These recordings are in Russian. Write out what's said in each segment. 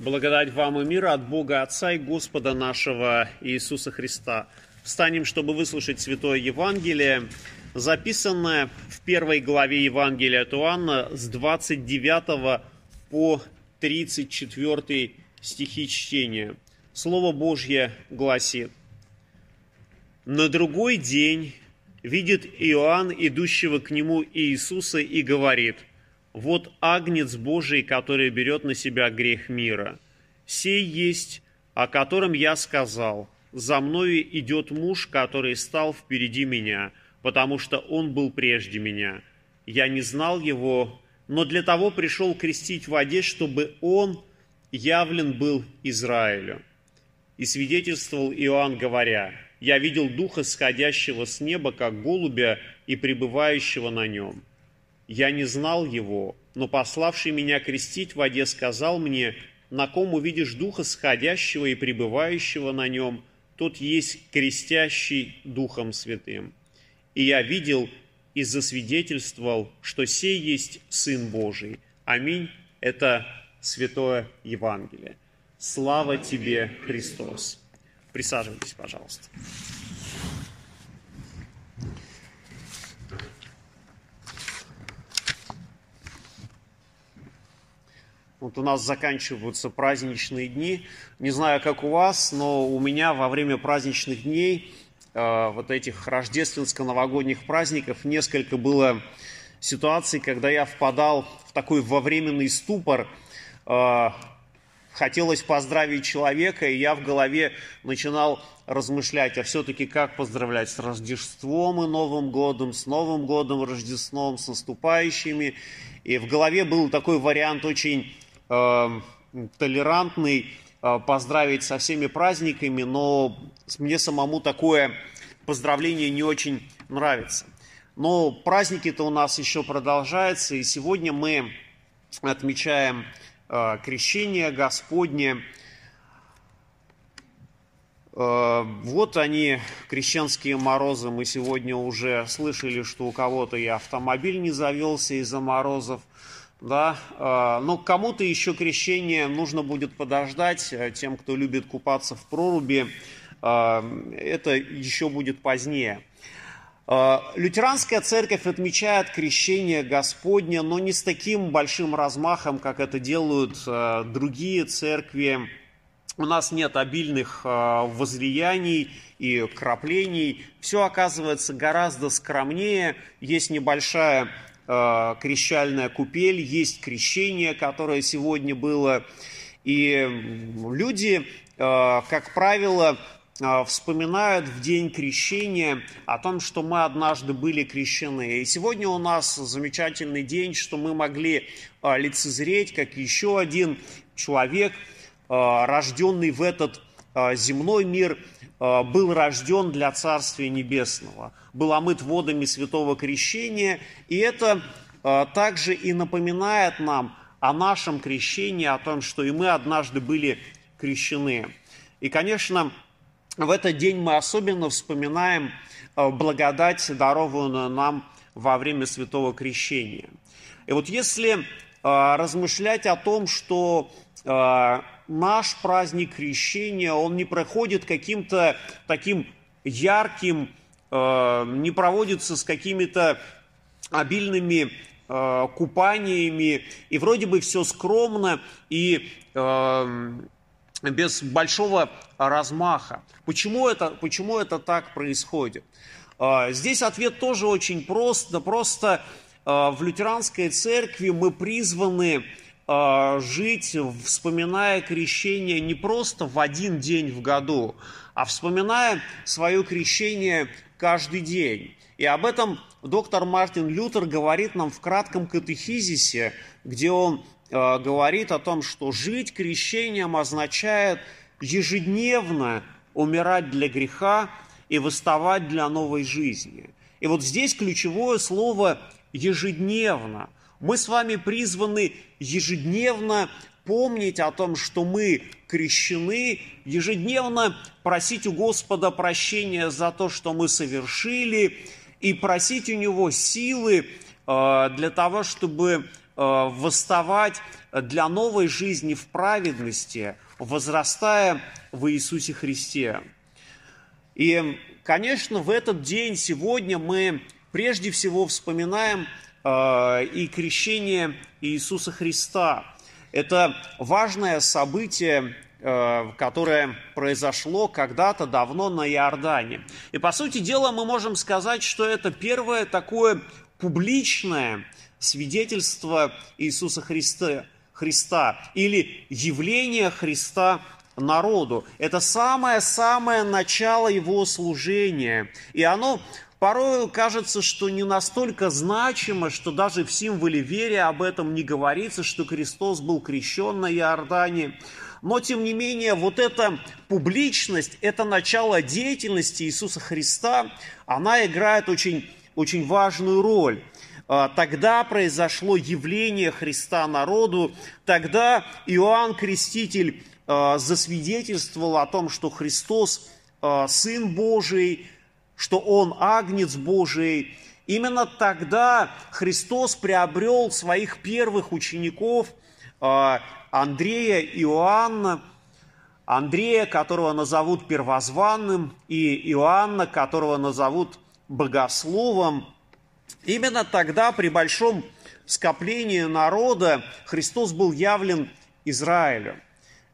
Благодать вам и мир от Бога Отца и Господа нашего Иисуса Христа. Встанем, чтобы выслушать Святое Евангелие, записанное в первой главе Евангелия от Иоанна с 29 по 34 стихи чтения. Слово Божье гласит. На другой день видит Иоанн, идущего к нему Иисуса, и говорит – вот агнец Божий, который берет на себя грех мира. Сей есть, о котором я сказал, за мною идет муж, который стал впереди меня, потому что он был прежде меня. Я не знал его, но для того пришел крестить в воде, чтобы он явлен был Израилю. И свидетельствовал Иоанн, говоря, «Я видел Духа, сходящего с неба, как голубя, и пребывающего на нем» Я не знал его, но пославший меня крестить в воде сказал мне, на ком увидишь Духа сходящего и пребывающего на нем, тот есть крестящий Духом Святым. И я видел и засвидетельствовал, что сей есть Сын Божий. Аминь. Это Святое Евангелие. Слава тебе, Христос. Присаживайтесь, пожалуйста. Вот у нас заканчиваются праздничные дни. Не знаю, как у вас, но у меня во время праздничных дней, э, вот этих рождественско-новогодних праздников, несколько было ситуаций, когда я впадал в такой вовременный ступор. Э, хотелось поздравить человека, и я в голове начинал размышлять, а все-таки как поздравлять с Рождеством и Новым годом, с Новым годом, Рождеством, с наступающими. И в голове был такой вариант очень толерантный, э, поздравить со всеми праздниками, но мне самому такое поздравление не очень нравится. Но праздники-то у нас еще продолжаются, и сегодня мы отмечаем э, крещение Господне. Э, вот они, крещенские морозы. Мы сегодня уже слышали, что у кого-то и автомобиль не завелся из-за морозов да, а, но кому-то еще крещение нужно будет подождать, э, тем, кто любит купаться в проруби, а, это еще будет позднее. Лютеранская церковь отмечает крещение Господня, но не с таким большим размахом, как это делают другие церкви. У нас нет обильных возлияний и краплений. Все оказывается гораздо скромнее. Есть небольшая Э, крещальная купель, есть крещение, которое сегодня было. И люди, э, как правило, э, вспоминают в день крещения о том, что мы однажды были крещены. И сегодня у нас замечательный день, что мы могли лицезреть, как еще один человек, рожденный в этот земной мир, был рожден для Царствия Небесного был омыт водами святого крещения. И это а, также и напоминает нам о нашем крещении, о том, что и мы однажды были крещены. И, конечно, в этот день мы особенно вспоминаем а, благодать, дарованную нам во время святого крещения. И вот если а, размышлять о том, что наш праздник крещения, он не проходит каким-то таким ярким Э, не проводится с какими-то обильными э, купаниями, и вроде бы все скромно и э, без большого размаха. Почему это, почему это так происходит? Здесь ответ тоже очень прост. Да просто в лютеранской церкви мы призваны жить, вспоминая крещение не просто в один день в году, а вспоминая свое крещение каждый день. И об этом доктор Мартин Лютер говорит нам в кратком катехизисе, где он э, говорит о том, что жить крещением означает ежедневно умирать для греха и выставать для новой жизни. И вот здесь ключевое слово «ежедневно». Мы с вами призваны ежедневно помнить о том, что мы крещены, ежедневно просить у Господа прощения за то, что мы совершили, и просить у Него силы э, для того, чтобы восставать для новой жизни в праведности, возрастая в Иисусе Христе. И, конечно, в этот день, сегодня мы прежде всего вспоминаем э, и крещение Иисуса Христа. Это важное событие, э, которое произошло когда-то давно на Иордане. И, по сути дела, мы можем сказать, что это первое такое публичное свидетельство Иисуса Христа, Христа или явление Христа народу. Это самое-самое начало его служения. И оно порой кажется, что не настолько значимо, что даже в символе веры об этом не говорится, что Христос был крещен на Иордане. Но, тем не менее, вот эта публичность, это начало деятельности Иисуса Христа, она играет очень, очень важную роль. А, тогда произошло явление Христа народу, тогда Иоанн Креститель а, засвидетельствовал о том, что Христос а, Сын Божий, что Он Агнец Божий. Именно тогда Христос приобрел своих первых учеников Андрея и Иоанна, Андрея, которого назовут первозванным, и Иоанна, которого назовут богословом – Именно тогда при большом скоплении народа Христос был явлен Израилю.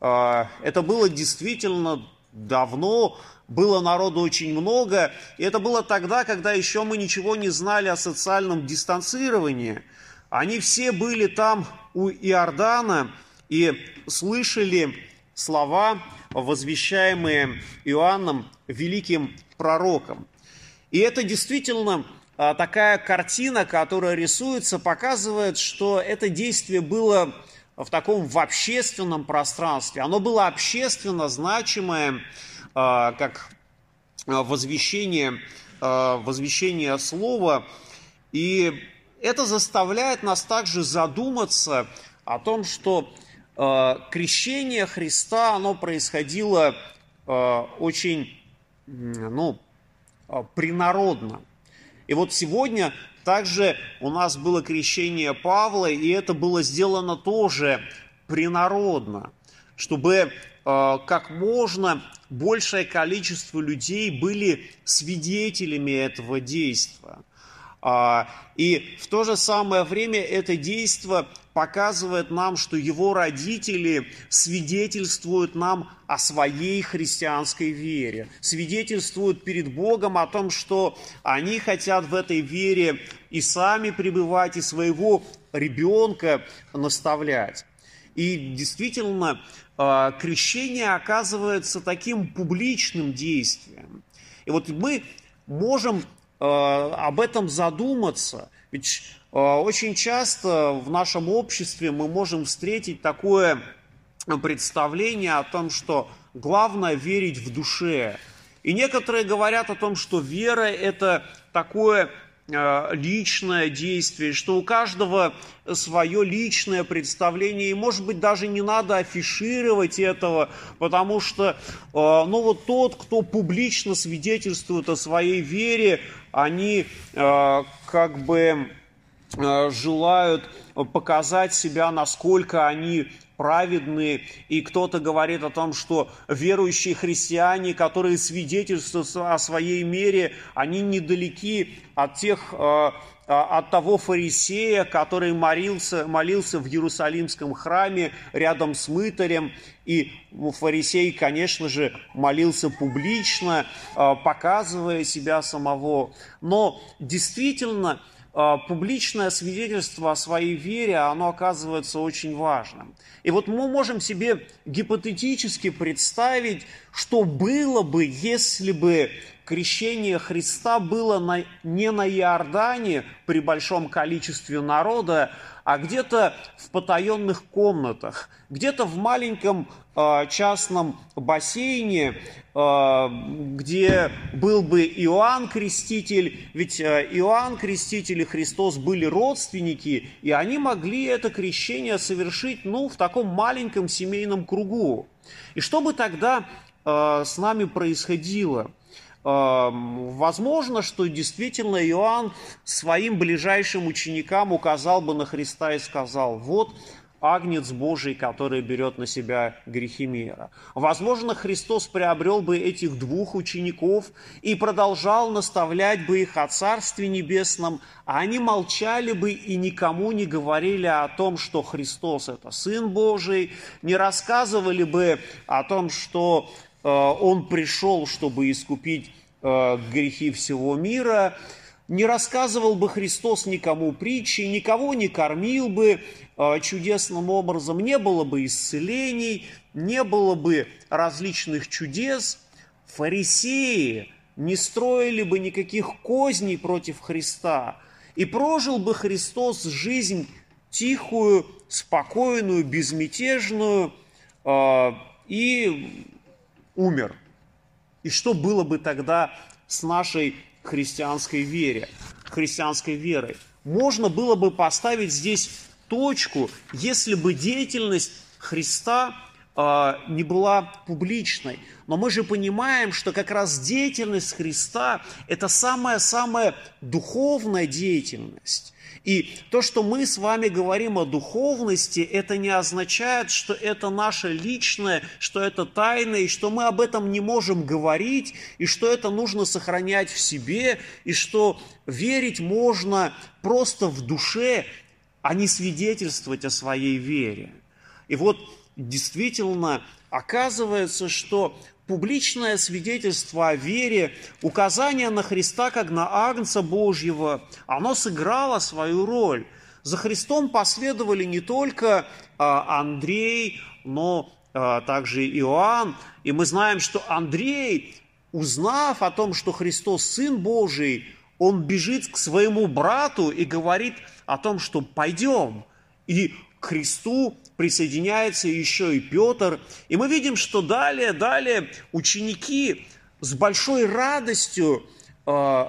А, это было действительно давно, было народу очень много, и это было тогда, когда еще мы ничего не знали о социальном дистанцировании. Они все были там у Иордана и слышали слова, возвещаемые Иоанном, великим пророком. И это действительно а, такая картина, которая рисуется, показывает, что это действие было в таком в общественном пространстве. Оно было общественно значимое, а, как возвещение, а, возвещение слова. И это заставляет нас также задуматься о том, что крещение Христа, оно происходило очень ну, принародно. И вот сегодня также у нас было крещение Павла, и это было сделано тоже принародно, чтобы э, как можно большее количество людей были свидетелями этого действия. А, и в то же самое время это действие показывает нам, что его родители свидетельствуют нам о своей христианской вере, свидетельствуют перед Богом о том, что они хотят в этой вере и сами пребывать, и своего ребенка наставлять. И действительно, а, крещение оказывается таким публичным действием. И вот мы можем об этом задуматься. Ведь э, очень часто в нашем обществе мы можем встретить такое представление о том, что главное верить в душе. И некоторые говорят о том, что вера – это такое Э, личное действие, что у каждого свое личное представление, и, может быть, даже не надо афишировать этого, потому что, э, ну, вот тот, кто публично свидетельствует о своей вере, они э, как бы желают показать себя, насколько они праведные, и кто-то говорит о том, что верующие христиане, которые свидетельствуют о своей мере, они недалеки от тех э, от того фарисея, который молился, молился в Иерусалимском храме рядом с мытарем. И фарисей, конечно же, молился публично, э, показывая себя самого. Но действительно, публичное свидетельство о своей вере, оно оказывается очень важным. И вот мы можем себе гипотетически представить, что было бы, если бы крещение Христа было на, не на Иордане при большом количестве народа, а где-то в потаенных комнатах, где-то в маленьком э, частном бассейне, э, где был бы Иоанн Креститель, ведь э, Иоанн Креститель и Христос были родственники, и они могли это крещение совершить ну, в таком маленьком семейном кругу. И что бы тогда э, с нами происходило? Возможно, что действительно Иоанн своим ближайшим ученикам указал бы на Христа и сказал, вот Агнец Божий, который берет на себя грехи мира. Возможно, Христос приобрел бы этих двух учеников и продолжал наставлять бы их о Царстве Небесном, а они молчали бы и никому не говорили о том, что Христос – это Сын Божий, не рассказывали бы о том, что Он пришел, чтобы искупить э, грехи всего мира – не рассказывал бы Христос никому притчи, никого не кормил бы э, чудесным образом, не было бы исцелений, не было бы различных чудес. Фарисеи не строили бы никаких козней против Христа, и прожил бы Христос жизнь тихую, спокойную, безмятежную, э, и умер. И что было бы тогда с нашей христианской вере, христианской верой. Можно было бы поставить здесь точку, если бы деятельность Христа не была публичной. Но мы же понимаем, что как раз деятельность Христа – это самая-самая духовная деятельность. И то, что мы с вами говорим о духовности, это не означает, что это наше личное, что это тайное, и что мы об этом не можем говорить, и что это нужно сохранять в себе, и что верить можно просто в душе, а не свидетельствовать о своей вере. И вот действительно оказывается, что публичное свидетельство о вере, указание на Христа как на Агнца Божьего, оно сыграло свою роль. За Христом последовали не только а, Андрей, но а, также Иоанн. И мы знаем, что Андрей, узнав о том, что Христос Сын Божий, он бежит к своему брату и говорит о том, что пойдем. И к Христу присоединяется еще и Петр. И мы видим, что далее, далее ученики с большой радостью э,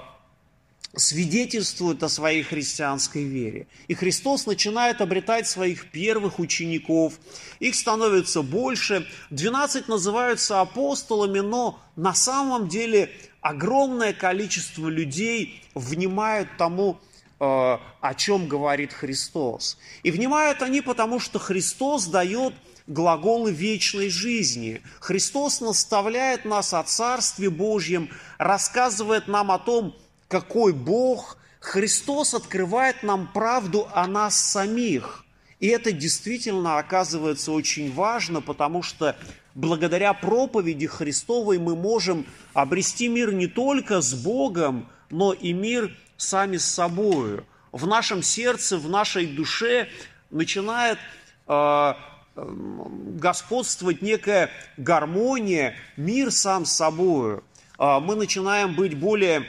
свидетельствуют о своей христианской вере. И Христос начинает обретать своих первых учеников. Их становится больше. Двенадцать называются апостолами, но на самом деле огромное количество людей внимают тому, о чем говорит Христос. И внимают они потому, что Христос дает глаголы вечной жизни. Христос наставляет нас о Царстве Божьем, рассказывает нам о том, какой Бог. Христос открывает нам правду о нас самих. И это действительно оказывается очень важно, потому что благодаря проповеди Христовой мы можем обрести мир не только с Богом, но и мир сами с собою. В нашем сердце, в нашей душе начинает э, господствовать некая гармония, мир сам с собою. Э, мы начинаем быть более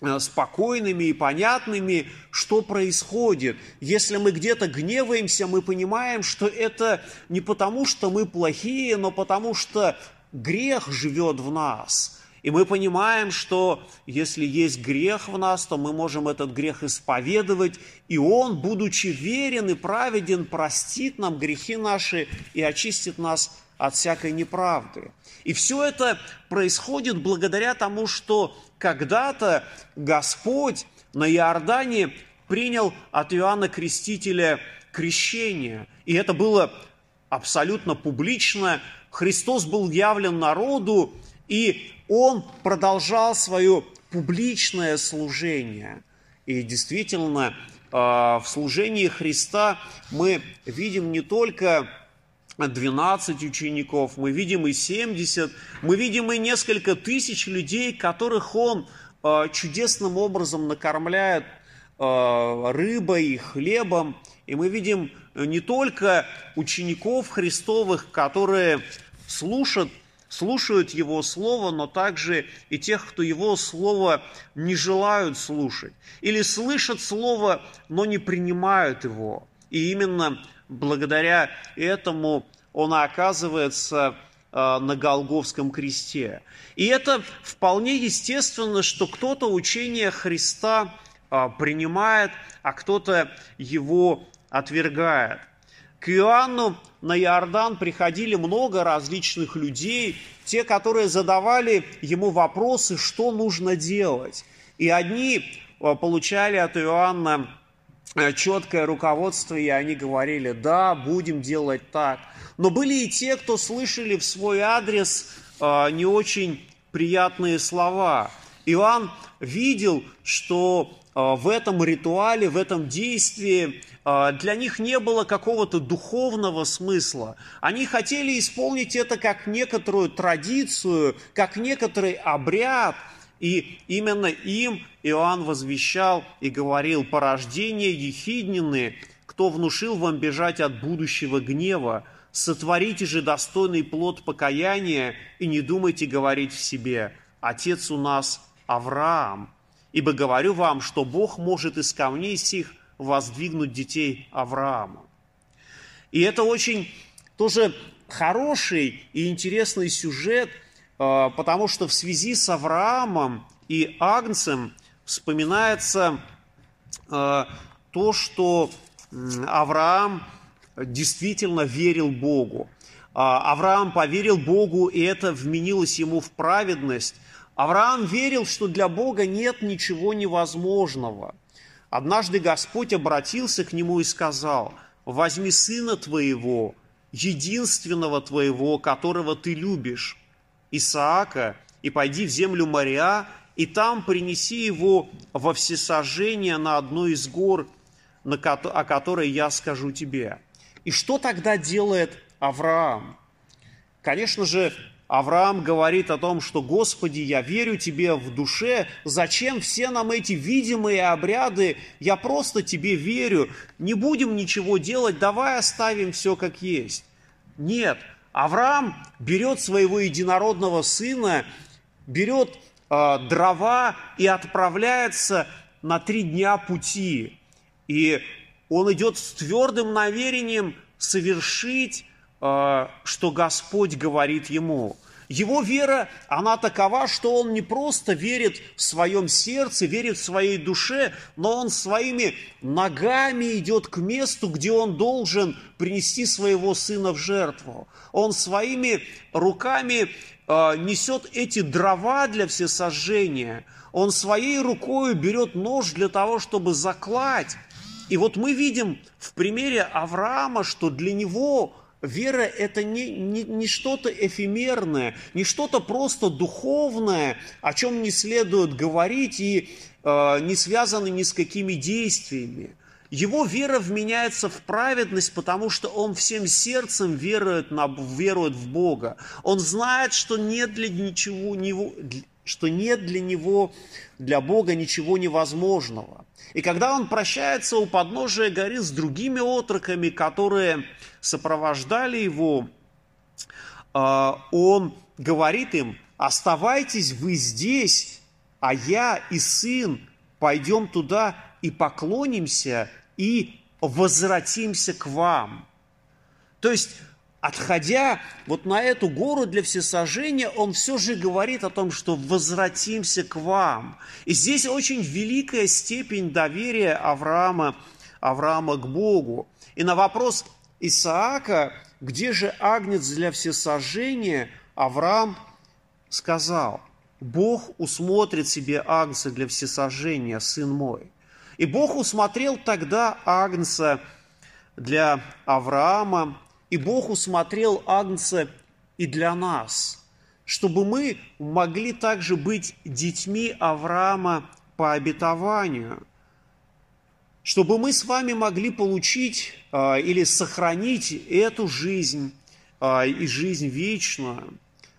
э, спокойными и понятными, что происходит. Если мы где-то гневаемся, мы понимаем, что это не потому, что мы плохие, но потому что грех живет в нас. И мы понимаем, что если есть грех в нас, то мы можем этот грех исповедовать, и Он, будучи верен и праведен, простит нам грехи наши и очистит нас от всякой неправды. И все это происходит благодаря тому, что когда-то Господь на Иордане принял от Иоанна Крестителя крещение. И это было абсолютно публично. Христос был явлен народу, и он продолжал свое публичное служение. И действительно, а, в служении Христа мы видим не только 12 учеников, мы видим и 70, мы видим и несколько тысяч людей, которых Он а, чудесным образом накормляет а, рыбой и хлебом. И мы видим не только учеников Христовых, которые слушают слушают Его Слово, но также и тех, кто Его Слово не желают слушать. Или слышат Слово, но не принимают его. И именно благодаря этому он оказывается э, на Голговском кресте. И это вполне естественно, что кто-то учение Христа э, принимает, а кто-то его отвергает. К Иоанну на Иордан приходили много различных людей, те, которые задавали ему вопросы, что нужно делать. И одни э, получали от Иоанна э, четкое руководство, и они говорили, да, будем делать так. Но были и те, кто слышали в свой адрес э, не очень приятные слова. Иоанн видел, что в этом ритуале, в этом действии для них не было какого-то духовного смысла. Они хотели исполнить это как некоторую традицию, как некоторый обряд – и именно им Иоанн возвещал и говорил, порождение ехиднины, кто внушил вам бежать от будущего гнева, сотворите же достойный плод покаяния и не думайте говорить в себе, отец у нас Авраам. Ибо говорю вам, что Бог может из камней сих воздвигнуть детей Авраама. И это очень тоже хороший и интересный сюжет – а, потому что в связи с Авраамом и Агнцем вспоминается а, то, что Авраам действительно верил Богу. А, Авраам поверил Богу, и это вменилось ему в праведность. Авраам верил, что для Бога нет ничего невозможного. Однажды Господь обратился к нему и сказал, «Возьми сына твоего, единственного твоего, которого ты любишь, Исаака и пойди в землю Мария, и там принеси его во всесожжение на одну из гор, о которой я скажу тебе. И что тогда делает Авраам? Конечно же, Авраам говорит о том, что «Господи, я верю Тебе в душе, зачем все нам эти видимые обряды, я просто Тебе верю, не будем ничего делать, давай оставим все как есть». Нет, Авраам берет своего единородного сына, берет э, дрова и отправляется на три дня пути. И он идет с твердым намерением совершить, что Господь говорит ему. Его вера, она такова, что он не просто верит в своем сердце, верит в своей душе, но он своими ногами идет к месту, где он должен принести своего сына в жертву. Он своими руками э, несет эти дрова для всесожжения. Он своей рукой берет нож для того, чтобы заклать. И вот мы видим в примере Авраама, что для него Вера – это не, не, не что-то эфемерное, не что-то просто духовное, о чем не следует говорить и э, не связано ни с какими действиями. Его вера вменяется в праведность, потому что он всем сердцем верует, на, верует в Бога. Он знает, что нет для ничего, него, что нет для него, для Бога ничего невозможного. И когда он прощается у подножия горы с другими отроками, которые сопровождали его, а, он говорит им, оставайтесь вы здесь, а я и сын пойдем туда и поклонимся и возвратимся к вам. То есть отходя вот на эту гору для всесожжения, он все же говорит о том, что возвратимся к вам. И здесь очень великая степень доверия Авраама, Авраама к Богу. И на вопрос Исаака, где же агнец для всесожжения, Авраам сказал, Бог усмотрит себе агнца для всесожжения, сын мой. И Бог усмотрел тогда агнца для Авраама, и Бог усмотрел Агнца и для нас, чтобы мы могли также быть детьми Авраама по обетованию, чтобы мы с вами могли получить э, или сохранить эту жизнь э, и жизнь вечную.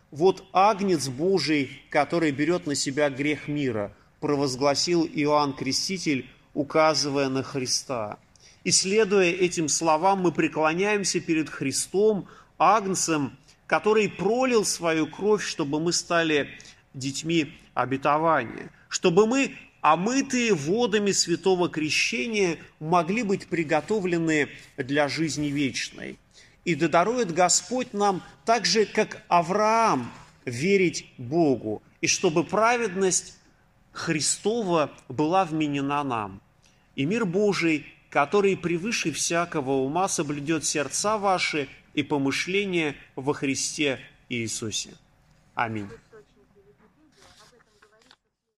Вот Агнец Божий, который берет на себя грех мира, провозгласил Иоанн Креститель, указывая на Христа – и следуя этим словам, мы преклоняемся перед Христом, Агнцем, который пролил свою кровь, чтобы мы стали детьми обетования, чтобы мы, омытые водами святого крещения, могли быть приготовлены для жизни вечной. И да дарует Господь нам так же, как Авраам, верить Богу, и чтобы праведность Христова была вменена нам. И мир Божий который превыше всякого ума соблюдет сердца ваши и помышления во Христе Иисусе. Аминь.